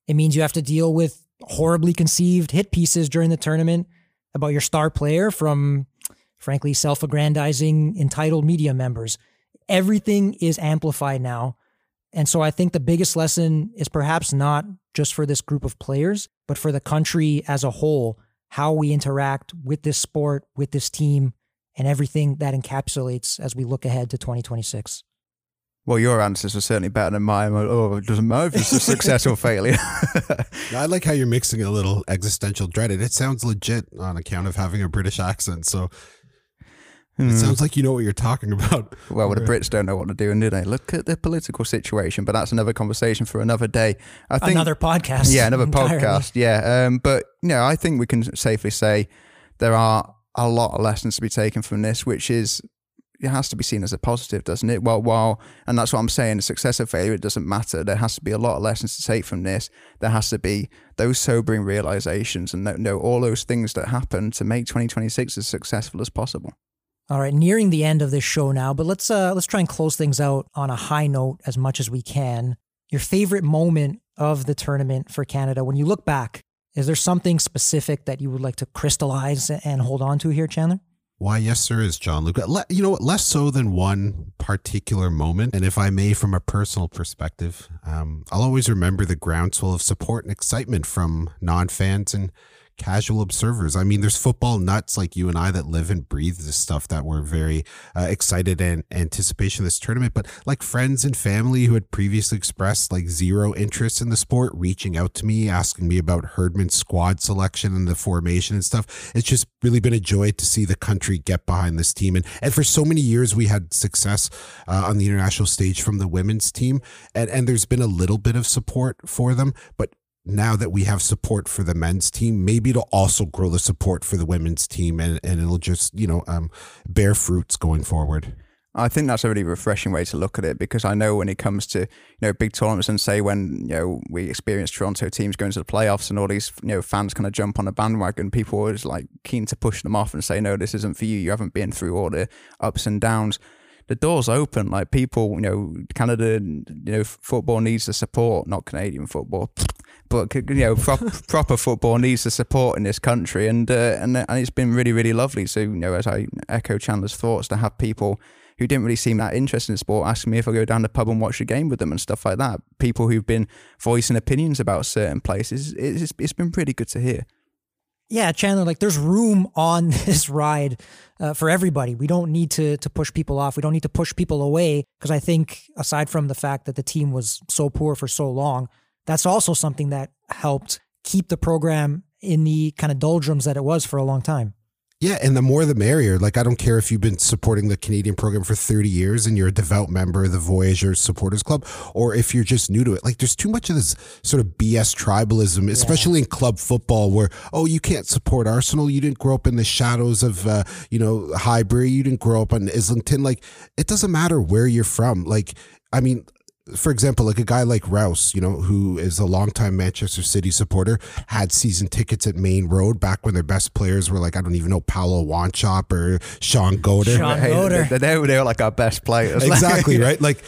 [SPEAKER 1] It means you have to deal with horribly conceived hit pieces during the tournament about your star player from, frankly, self aggrandizing, entitled media members. Everything is amplified now. And so I think the biggest lesson is perhaps not just for this group of players, but for the country as a whole, how we interact with this sport, with this team, and everything that encapsulates as we look ahead to 2026.
[SPEAKER 2] Well, your answers are certainly better than mine. Oh, it doesn't matter if it's a success or failure.
[SPEAKER 3] I like how you're mixing a little existential dread. It sounds legit on account of having a British accent. So it sounds like you know what you're talking about.
[SPEAKER 2] Well, the Brits don't know what to do, do they? Look at the political situation, but that's another conversation for another day.
[SPEAKER 1] I think another podcast.
[SPEAKER 2] Yeah, another entirely. podcast. Yeah, um, but you know, I think we can safely say there are a lot of lessons to be taken from this, which is it has to be seen as a positive, doesn't it? Well, while and that's what I'm saying, success or failure, it doesn't matter. There has to be a lot of lessons to take from this. There has to be those sobering realizations and know all those things that happen to make 2026 as successful as possible.
[SPEAKER 1] All right, nearing the end of this show now, but let's uh let's try and close things out on a high note as much as we can. Your favorite moment of the tournament for Canada when you look back, is there something specific that you would like to crystallize and hold on to here, Chandler?
[SPEAKER 3] Why, yes, there is, Gianluca. You know what? Less so than one particular moment. And if I may, from a personal perspective, um, I'll always remember the groundswell of support and excitement from non fans and casual observers. I mean, there's football nuts like you and I that live and breathe this stuff that were very uh, excited in anticipation of this tournament. But like friends and family who had previously expressed like zero interest in the sport, reaching out to me, asking me about Herdman's squad selection and the formation and stuff. It's just really been a joy to see the country get behind this team. And, and for so many years, we had success uh, on the international stage from the women's team. And, and there's been a little bit of support for them, but now that we have support for the men's team, maybe it'll also grow the support for the women's team and, and it'll just, you know, um, bear fruits going forward.
[SPEAKER 2] I think that's a really refreshing way to look at it because I know when it comes to you know big tournaments and say when you know we experience Toronto teams going to the playoffs and all these you know fans kind of jump on a bandwagon, people are like keen to push them off and say no, this isn't for you. You haven't been through all the ups and downs. The doors open. Like people, you know, Canada, you know, football needs the support, not Canadian football but you know, proper football needs the support in this country, and uh, and and it's been really really lovely. So you know, as I echo Chandler's thoughts, to have people who didn't really seem that interested in sport asking me if I go down the pub and watch a game with them and stuff like that. People who've been voicing opinions about certain places. It's it's been pretty good to hear.
[SPEAKER 1] Yeah, Chandler, like there's room on this ride uh, for everybody. We don't need to to push people off. We don't need to push people away because I think aside from the fact that the team was so poor for so long, that's also something that helped keep the program in the kind of doldrums that it was for a long time.
[SPEAKER 3] Yeah, and the more the merrier. Like, I don't care if you've been supporting the Canadian program for 30 years and you're a devout member of the Voyageurs Supporters Club, or if you're just new to it. Like, there's too much of this sort of BS tribalism, especially yeah. in club football, where, oh, you can't support Arsenal. You didn't grow up in the shadows of, uh, you know, Highbury. You didn't grow up on Islington. Like, it doesn't matter where you're from. Like, I mean, for example, like a guy like Rouse, you know, who is a longtime Manchester City supporter, had season tickets at Maine Road back when their best players were like, I don't even know, Paulo Wanchope or Shaun Goater.
[SPEAKER 1] Shaun Goater.
[SPEAKER 2] Hey, they, they were like our best players.
[SPEAKER 3] Exactly, right? Like,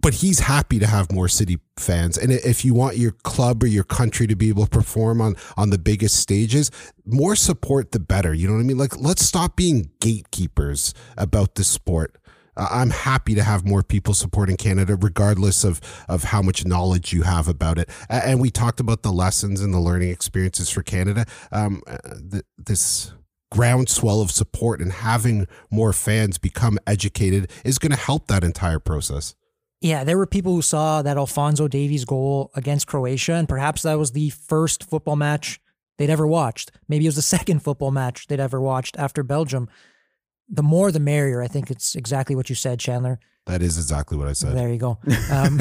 [SPEAKER 3] but he's happy to have more city fans and if you want your club or your country to be able to perform on on the biggest stages more support the better you know what i mean like let's stop being gatekeepers about the sport I'm happy to have more people supporting Canada, regardless of of how much knowledge you have about it. And we talked about the lessons and the learning experiences for Canada. Um, uh, this groundswell of support and having more fans become educated is going to help that entire process.
[SPEAKER 1] Yeah, there were people who saw that Alphonso Davies goal against Croatia, and perhaps that was the first football match they'd ever watched. Maybe it was the second football match they'd ever watched after Belgium the more the merrier. I think it's exactly what you said, Chandler.
[SPEAKER 3] That is exactly what I said.
[SPEAKER 1] There you go. Um,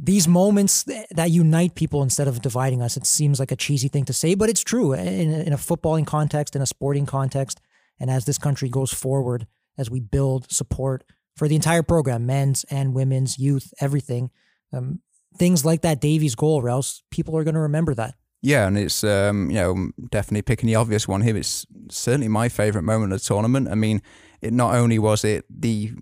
[SPEAKER 1] these moments that unite people instead of dividing us. It seems like a cheesy thing to say, but it's true in, in a footballing context, in a sporting context, and as this country goes forward, as we build support for the entire program, men's and women's, youth, everything. Um, things like that Davies goal, or else people are going to remember that.
[SPEAKER 2] Yeah, and it's um, you know definitely picking the obvious one here. It's certainly my favourite moment of the tournament. I mean, it not only was it the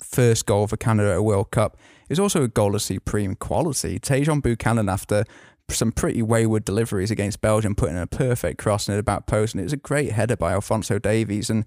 [SPEAKER 2] first goal for Canada at a World Cup, it was also a goal of supreme quality. Tajon Buchanan, after some pretty wayward deliveries against Belgium, putting a perfect cross in the back post, and it was a great header by Alphonso Davies. And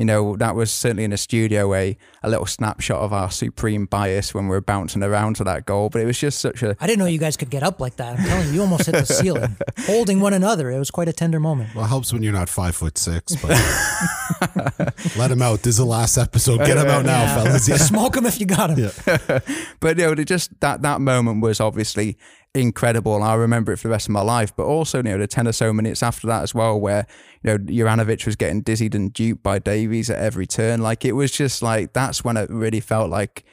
[SPEAKER 2] you know, that was certainly in the studio a, a little snapshot of our supreme bias when we were bouncing around to that goal. But it was just such a.
[SPEAKER 1] I didn't know you guys could get up like that. I'm telling you, you almost hit the ceiling, holding one another. It was quite a tender moment.
[SPEAKER 3] Well, it helps when you're not five foot six, but let him out. This is the last episode. Get him out now, yeah. fellas.
[SPEAKER 1] Yeah. Smoke him if you got him.
[SPEAKER 2] Yeah. but you know, just that that moment was obviously incredible and I remember it for the rest of my life. But also, you know, the 10 or so minutes after that as well, where, you know, Juranovic was getting dizzied and duped by Davies at every turn. Like it was just like, that's when it really felt like,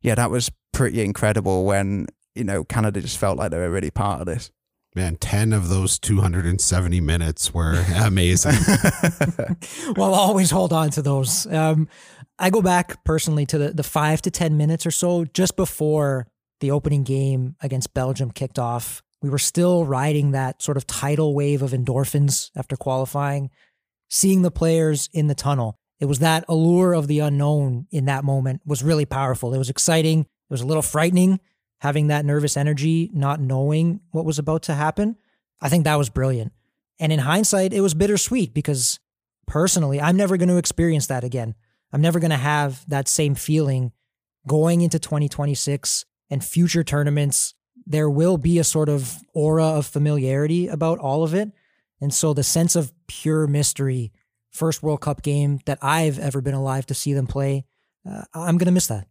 [SPEAKER 2] yeah, that was pretty incredible when, you know, Canada just felt like they were really part of this.
[SPEAKER 3] Man, 10 of those 270 minutes were amazing.
[SPEAKER 1] well, always hold on to those. Um, I go back personally to the, the five to 10 minutes or so just before the opening game against Belgium kicked off, we were still riding that sort of tidal wave of endorphins after qualifying, seeing the players in the tunnel. It was that allure of the unknown in that moment was really powerful. It was exciting. It was a little frightening having that nervous energy, not knowing what was about to happen. I think that was brilliant. And in hindsight, it was bittersweet because personally, I'm never going to experience that again. I'm never going to have that same feeling going into 2026 and future tournaments, there will be a sort of aura of familiarity about all of it. And so the sense of pure mystery, first World Cup game that I've ever been alive to see them play, uh, I'm going to miss that.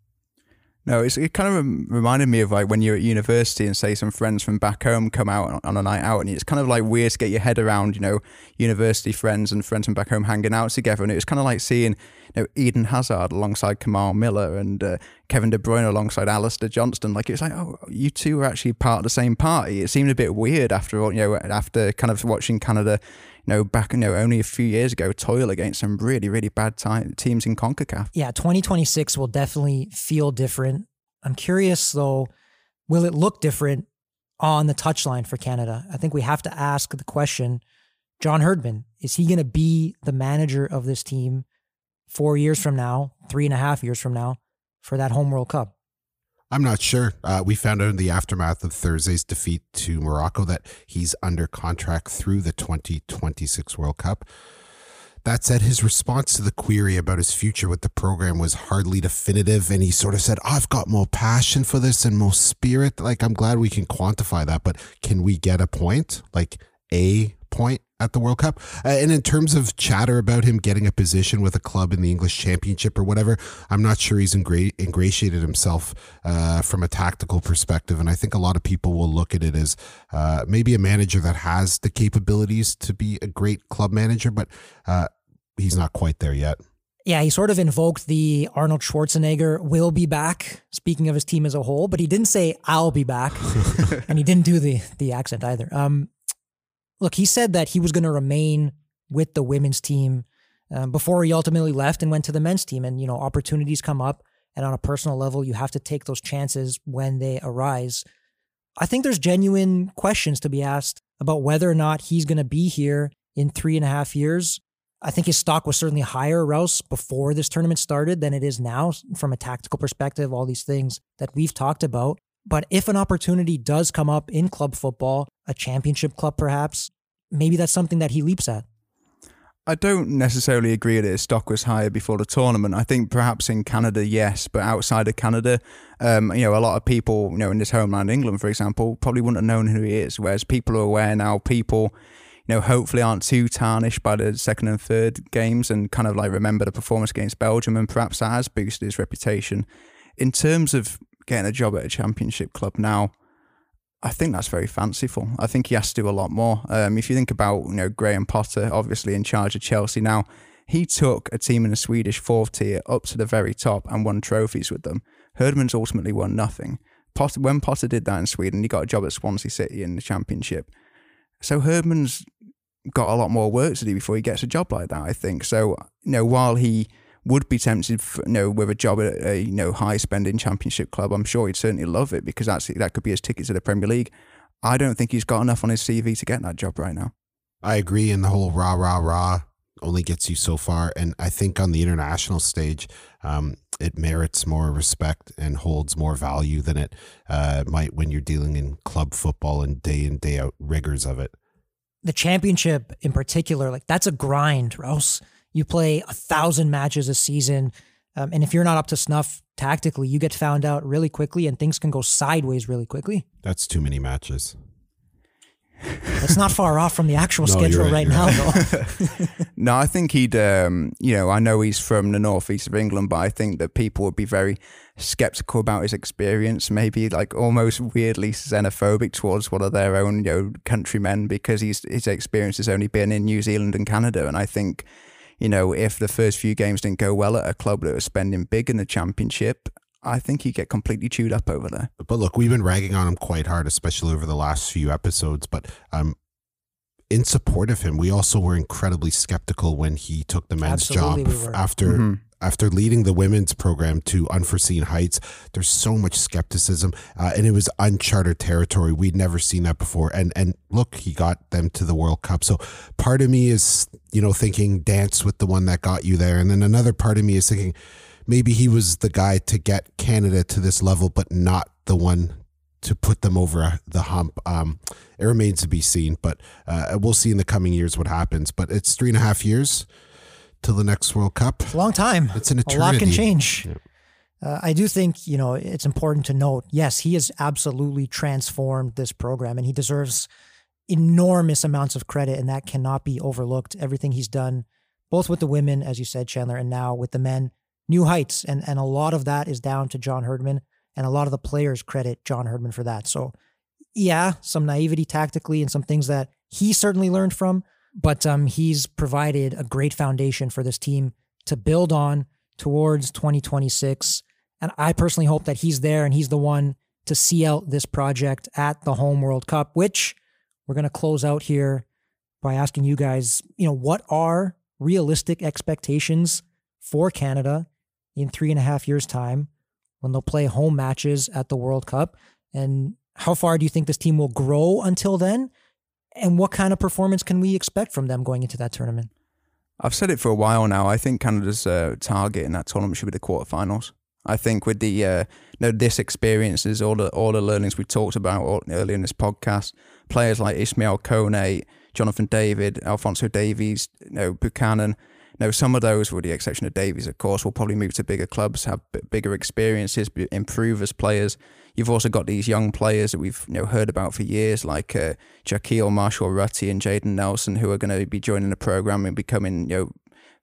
[SPEAKER 2] No, it kind of reminded me of like when you're at university and say some friends from back home come out on a night out, and it's kind of like weird to get your head around, you know, university friends and friends from back home hanging out together, and it was kind of like seeing, you know, Eden Hazard alongside Kamal Miller and uh, Kevin De Bruyne alongside Alistair Johnston. Like it's like, oh, you two are actually part of the same party. It seemed a bit weird after all, you know, after kind of watching Canada you know, back, you know, only a few years ago, toil against some really, really bad time, teams in CONCACAF.
[SPEAKER 1] Yeah, 2026 will definitely feel different. I'm curious, though, will it look different on the touchline for Canada? I think we have to ask the question John Herdman, is he going to be the manager of this team four years from now, three and a half years from now, for that home World Cup?
[SPEAKER 3] I'm not sure. Uh, we found out in the aftermath of Thursday's defeat to Morocco that he's under contract through the 2026 World Cup. That said, his response to the query about his future with the program was hardly definitive. And he sort of said, I've got more passion for this and more spirit. Like, I'm glad we can quantify that, but can we get a point? Like, a point? At the World Cup. Uh, and in terms of chatter about him getting a position with a club in the English Championship or whatever, I'm not sure he's ingra- ingratiated himself uh, from a tactical perspective. And I think a lot of people will look at it as uh, maybe a manager that has the capabilities to be a great club manager, but uh, he's not quite there yet.
[SPEAKER 1] Yeah, he sort of invoked the Arnold Schwarzenegger will be back, speaking of his team as a whole, but he didn't say I'll be back. and he didn't do the the accent either. Um look, he said that he was going to remain with the women's team um, before he ultimately left and went to the men's team and you know, opportunities come up and on a personal level you have to take those chances when they arise. I think there's genuine questions to be asked about whether or not he's going to be here in three and a half years I think his stock was certainly higher, Rouse, before this tournament started than it is now from a tactical perspective, all these things that we've talked about. But if an opportunity does come up in club football, a championship club perhaps, maybe that's something that he leaps at.
[SPEAKER 2] I don't necessarily agree that his stock was higher before the tournament. I think perhaps in Canada, yes, but outside of Canada, um, you know, a lot of people, you know, in this homeland, England, for example, probably wouldn't have known who he is. Whereas people are aware now. People, you know, hopefully aren't too tarnished by the second and third games and kind of like remember the performance against Belgium and perhaps that has boosted his reputation. In terms of getting a job at a championship club now, I think that's very fanciful. I think he has to do a lot more. Um, if you think about, you know, Graham Potter, obviously in charge of Chelsea now, he took a team in the Swedish fourth tier up to the very top and won trophies with them. Herdman's ultimately won nothing. Potter, when Potter did that in Sweden, he got a job at Swansea City in the Championship. So Herdman's got a lot more work to do before he gets a job like that. I think so. You know, while he would be tempted, for, you know, with a job at a you know high spending championship club, I'm sure he'd certainly love it because that's that could be his ticket to the Premier League. I don't think he's got enough on his CV to get that job right now.
[SPEAKER 3] I agree, and the whole rah rah rah only gets you so far. And I think on the international stage, um, it merits more respect and holds more value than it uh, might when you're dealing in club football and day in day out rigors of it
[SPEAKER 1] the championship in particular, like that's a grind, Rouse. You play a thousand matches a season. Um, and if you're not up to snuff tactically, you get found out really quickly and things can go sideways really quickly.
[SPEAKER 3] That's too many matches.
[SPEAKER 1] It's not far off from the actual no, schedule right, right now, though.
[SPEAKER 2] no, I think he'd, um, you know, I know he's from the northeast of England, but I think that people would be very skeptical about his experience, maybe like almost weirdly xenophobic towards one of their own, you know, countrymen because he's, his experience has only been in New Zealand and Canada. And I think, you know, if the first few games didn't go well at a club that was spending big in the championship, I think he'd get completely chewed up over there.
[SPEAKER 3] But look, we've been ragging on him quite hard, especially over the last few episodes. But um, in support of him, we also were incredibly skeptical when he took the men's Absolutely job we after mm-hmm. After leading the women's program to unforeseen heights. There's so much skepticism, uh, and it was uncharted territory. We'd never seen that before. And and look, he got them to the World Cup. So part of me is you know thinking dance with the one that got you there, and then another part of me is thinking maybe he was the guy to get Canada to this level, but not the one to put them over the hump. Um, it remains to be seen, but uh, we'll see in the coming years what happens. But it's three and a half years till the next World Cup.
[SPEAKER 1] It's a long time.
[SPEAKER 3] It's an eternity.
[SPEAKER 1] A lot can change. Yeah. Uh, I do think you know it's important to note. Yes, he has absolutely transformed this program, and he deserves enormous amounts of credit, and that cannot be overlooked. Everything he's done, both with the women, as you said, Chandler, and now with the men, new heights. And, and a lot of that is down to John Herdman. And a lot of the players credit John Herdman for that. So, yeah, some naivety tactically and some things that he certainly learned from. But um, he's provided a great foundation for this team to build on towards 2026. And I personally hope that he's there and he's the one to see out this project at the home World Cup, which we're going to close out here by asking you guys, you know, what are realistic expectations for Canada in three and a half years' time when they'll play home matches at the World Cup? And how far do you think this team will grow until then? And what kind of performance can we expect from them going into that tournament?
[SPEAKER 2] I've said it for a while now. I think Canada's uh, target in that tournament should be the quarterfinals. I think with the uh, you know, this experiences, all the all the learnings we talked about earlier in this podcast, players like Ismail Kone, Jonathan David, Alphonso Davies, you know, Buchanan, now, some of those, with the exception of Davies, of course, will probably move to bigger clubs, have b- bigger experiences, b- improve as players. You've also got these young players that we've you know heard about for years, like uh, Marshall Rutty and Jayden Nelson, who are going to be joining the program and becoming you know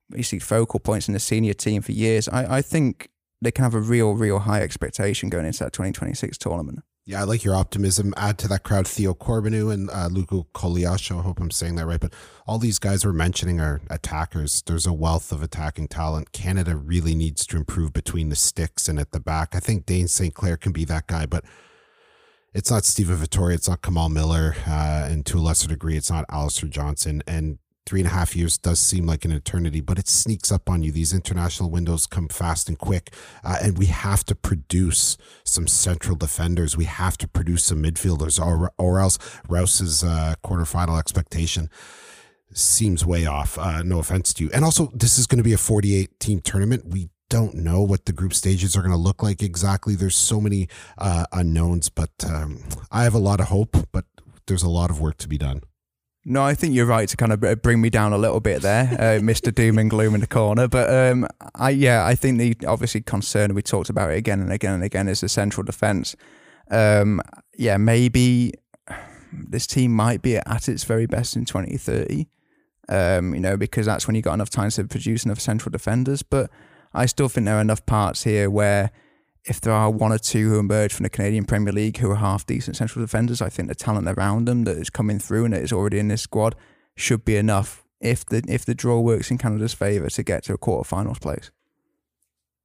[SPEAKER 2] basically focal points in the senior team for years. I, I think they can have a real, real high expectation going into that 2026 tournament.
[SPEAKER 3] Yeah, I like your optimism. Add to that crowd Theo Corbeanu and uh, Koleosho. I hope I'm saying that right. But all these guys we're mentioning are attackers. There's a wealth of attacking talent. Canada really needs to improve between the sticks and at the back. I think Dayne St. Clair can be that guy, but it's not Steven Vitória. It's not Kamal Miller. Uh, and to a lesser degree, it's not Alistair Johnston. And three and a half years does seem like an eternity, but it sneaks up on you. These international windows come fast and quick, uh, and we have to produce some central defenders. We have to produce some midfielders, or or else Rouse's uh, quarterfinal expectation seems way off. Uh, no offense to you. And also, this is going to be a 48 team tournament. We don't know what the group stages are going to look like exactly. There's so many uh, unknowns, but um, I have a lot of hope, but there's a lot of work to be done.
[SPEAKER 2] No, I think you're right to kind of bring me down a little bit there, uh, Mr. Doom and Gloom in the corner. But um, I, yeah, I think the obviously concern we talked about it again and again and again is the central defence. Um, yeah, maybe this team might be at its very best in 2030. Um, you know, because that's when you got enough time to produce enough central defenders. But I still think there are enough parts here where if there are one or two who emerge from the Canadian Premier League who are half decent central defenders, I think the talent around them that is coming through and that is already in this squad should be enough if the if the draw works in Canada's favour to get to a quarterfinals place.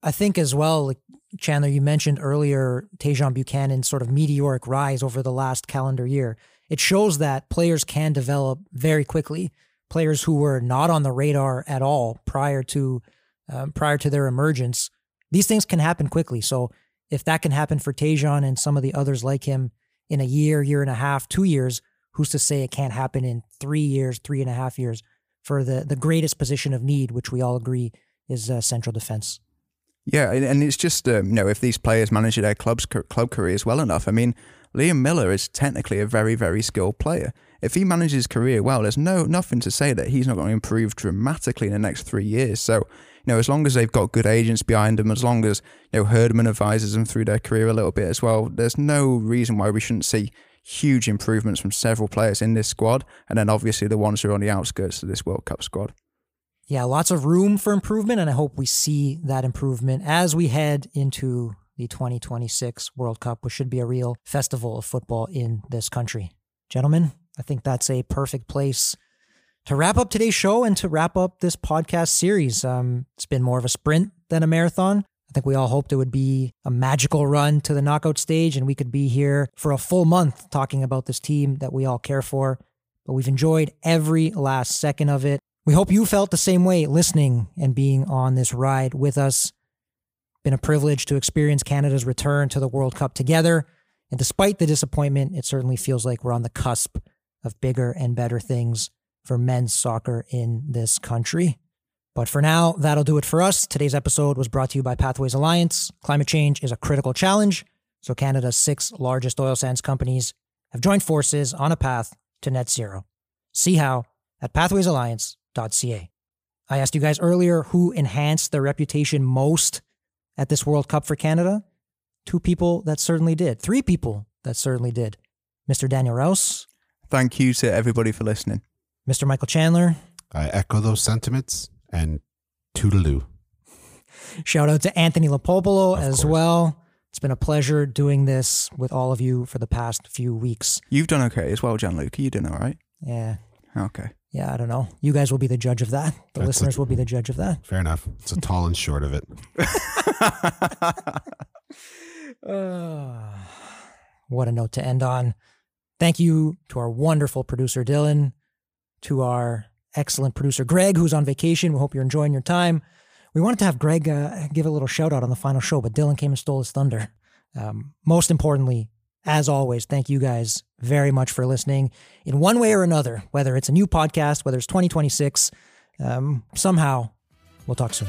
[SPEAKER 1] I think as well, Chandler, you mentioned earlier Tajon Buchanan's sort of meteoric rise over the last calendar year. It shows that players can develop very quickly. Players who were not on the radar at all prior to um, prior to their emergence these things can happen quickly. So if that can happen for Tajon and some of the others like him in a year, year and a half, two years, who's to say it can't happen in three years, three and a half years for the the greatest position of need, which we all agree is uh, central defense.
[SPEAKER 2] Yeah, and it's just um, you know if these players manage their clubs club careers well enough. I mean, Liam Millar is technically a very very skilled player. If he manages his career well, there's no nothing to say that he's not going to improve dramatically in the next three years. So you know, as long as they've got good agents behind them, as long as you know Herdman advises them through their career a little bit as well, there's no reason why we shouldn't see huge improvements from several players in this squad, and then obviously the ones who are on the outskirts of this World Cup squad.
[SPEAKER 1] Yeah, lots of room for improvement, and I hope we see that improvement as we head into the 2026 World Cup, which should be a real festival of football in this country. Gentlemen, I think that's a perfect place to wrap up today's show and to wrap up this podcast series. Um, it's been more of a sprint than a marathon. I think we all hoped it would be a magical run to the knockout stage and we could be here for a full month talking about this team that we all care for. But we've enjoyed every last second of it. We hope you felt the same way listening and being on this ride with us. Been a privilege to experience Canada's return to the World Cup together. And despite the disappointment, it certainly feels like we're on the cusp of bigger and better things for men's soccer in this country. But for now, that'll do it for us. Today's episode was brought to you by Pathways Alliance. Climate change is a critical challenge, so Canada's six largest oil sands companies have joined forces on a path to net zero. See how at pathwaysalliance.ca. I asked you guys earlier who enhanced their reputation most at this World Cup for Canada. Two people that certainly did. Three people that certainly did. Mr. Daniel Rouse.
[SPEAKER 2] Thank you to everybody for listening.
[SPEAKER 1] Mr. Michael Chandler.
[SPEAKER 3] I echo those sentiments and toodaloo.
[SPEAKER 1] Shout out to Anthony Lopopolo as course. well. It's been a pleasure doing this with all of you for the past few weeks.
[SPEAKER 2] You've done okay as well, Gianluca. You're doing all right?
[SPEAKER 1] Yeah.
[SPEAKER 2] Okay.
[SPEAKER 1] Yeah, I don't know. You guys will be the judge of that. The That's listeners a, will be the judge of that.
[SPEAKER 3] Fair enough. It's a tall and short of it.
[SPEAKER 1] uh, what a note to end on. Thank you to our wonderful producer, Dylan to our excellent producer, Greg, who's on vacation. We hope you're enjoying your time. We wanted to have Greg uh, give a little shout out on the final show, but Dylan came and stole his thunder. Um, most importantly, as always, thank you guys very much for listening in one way or another, whether it's a new podcast, whether it's 2026. Um, somehow, we'll talk soon.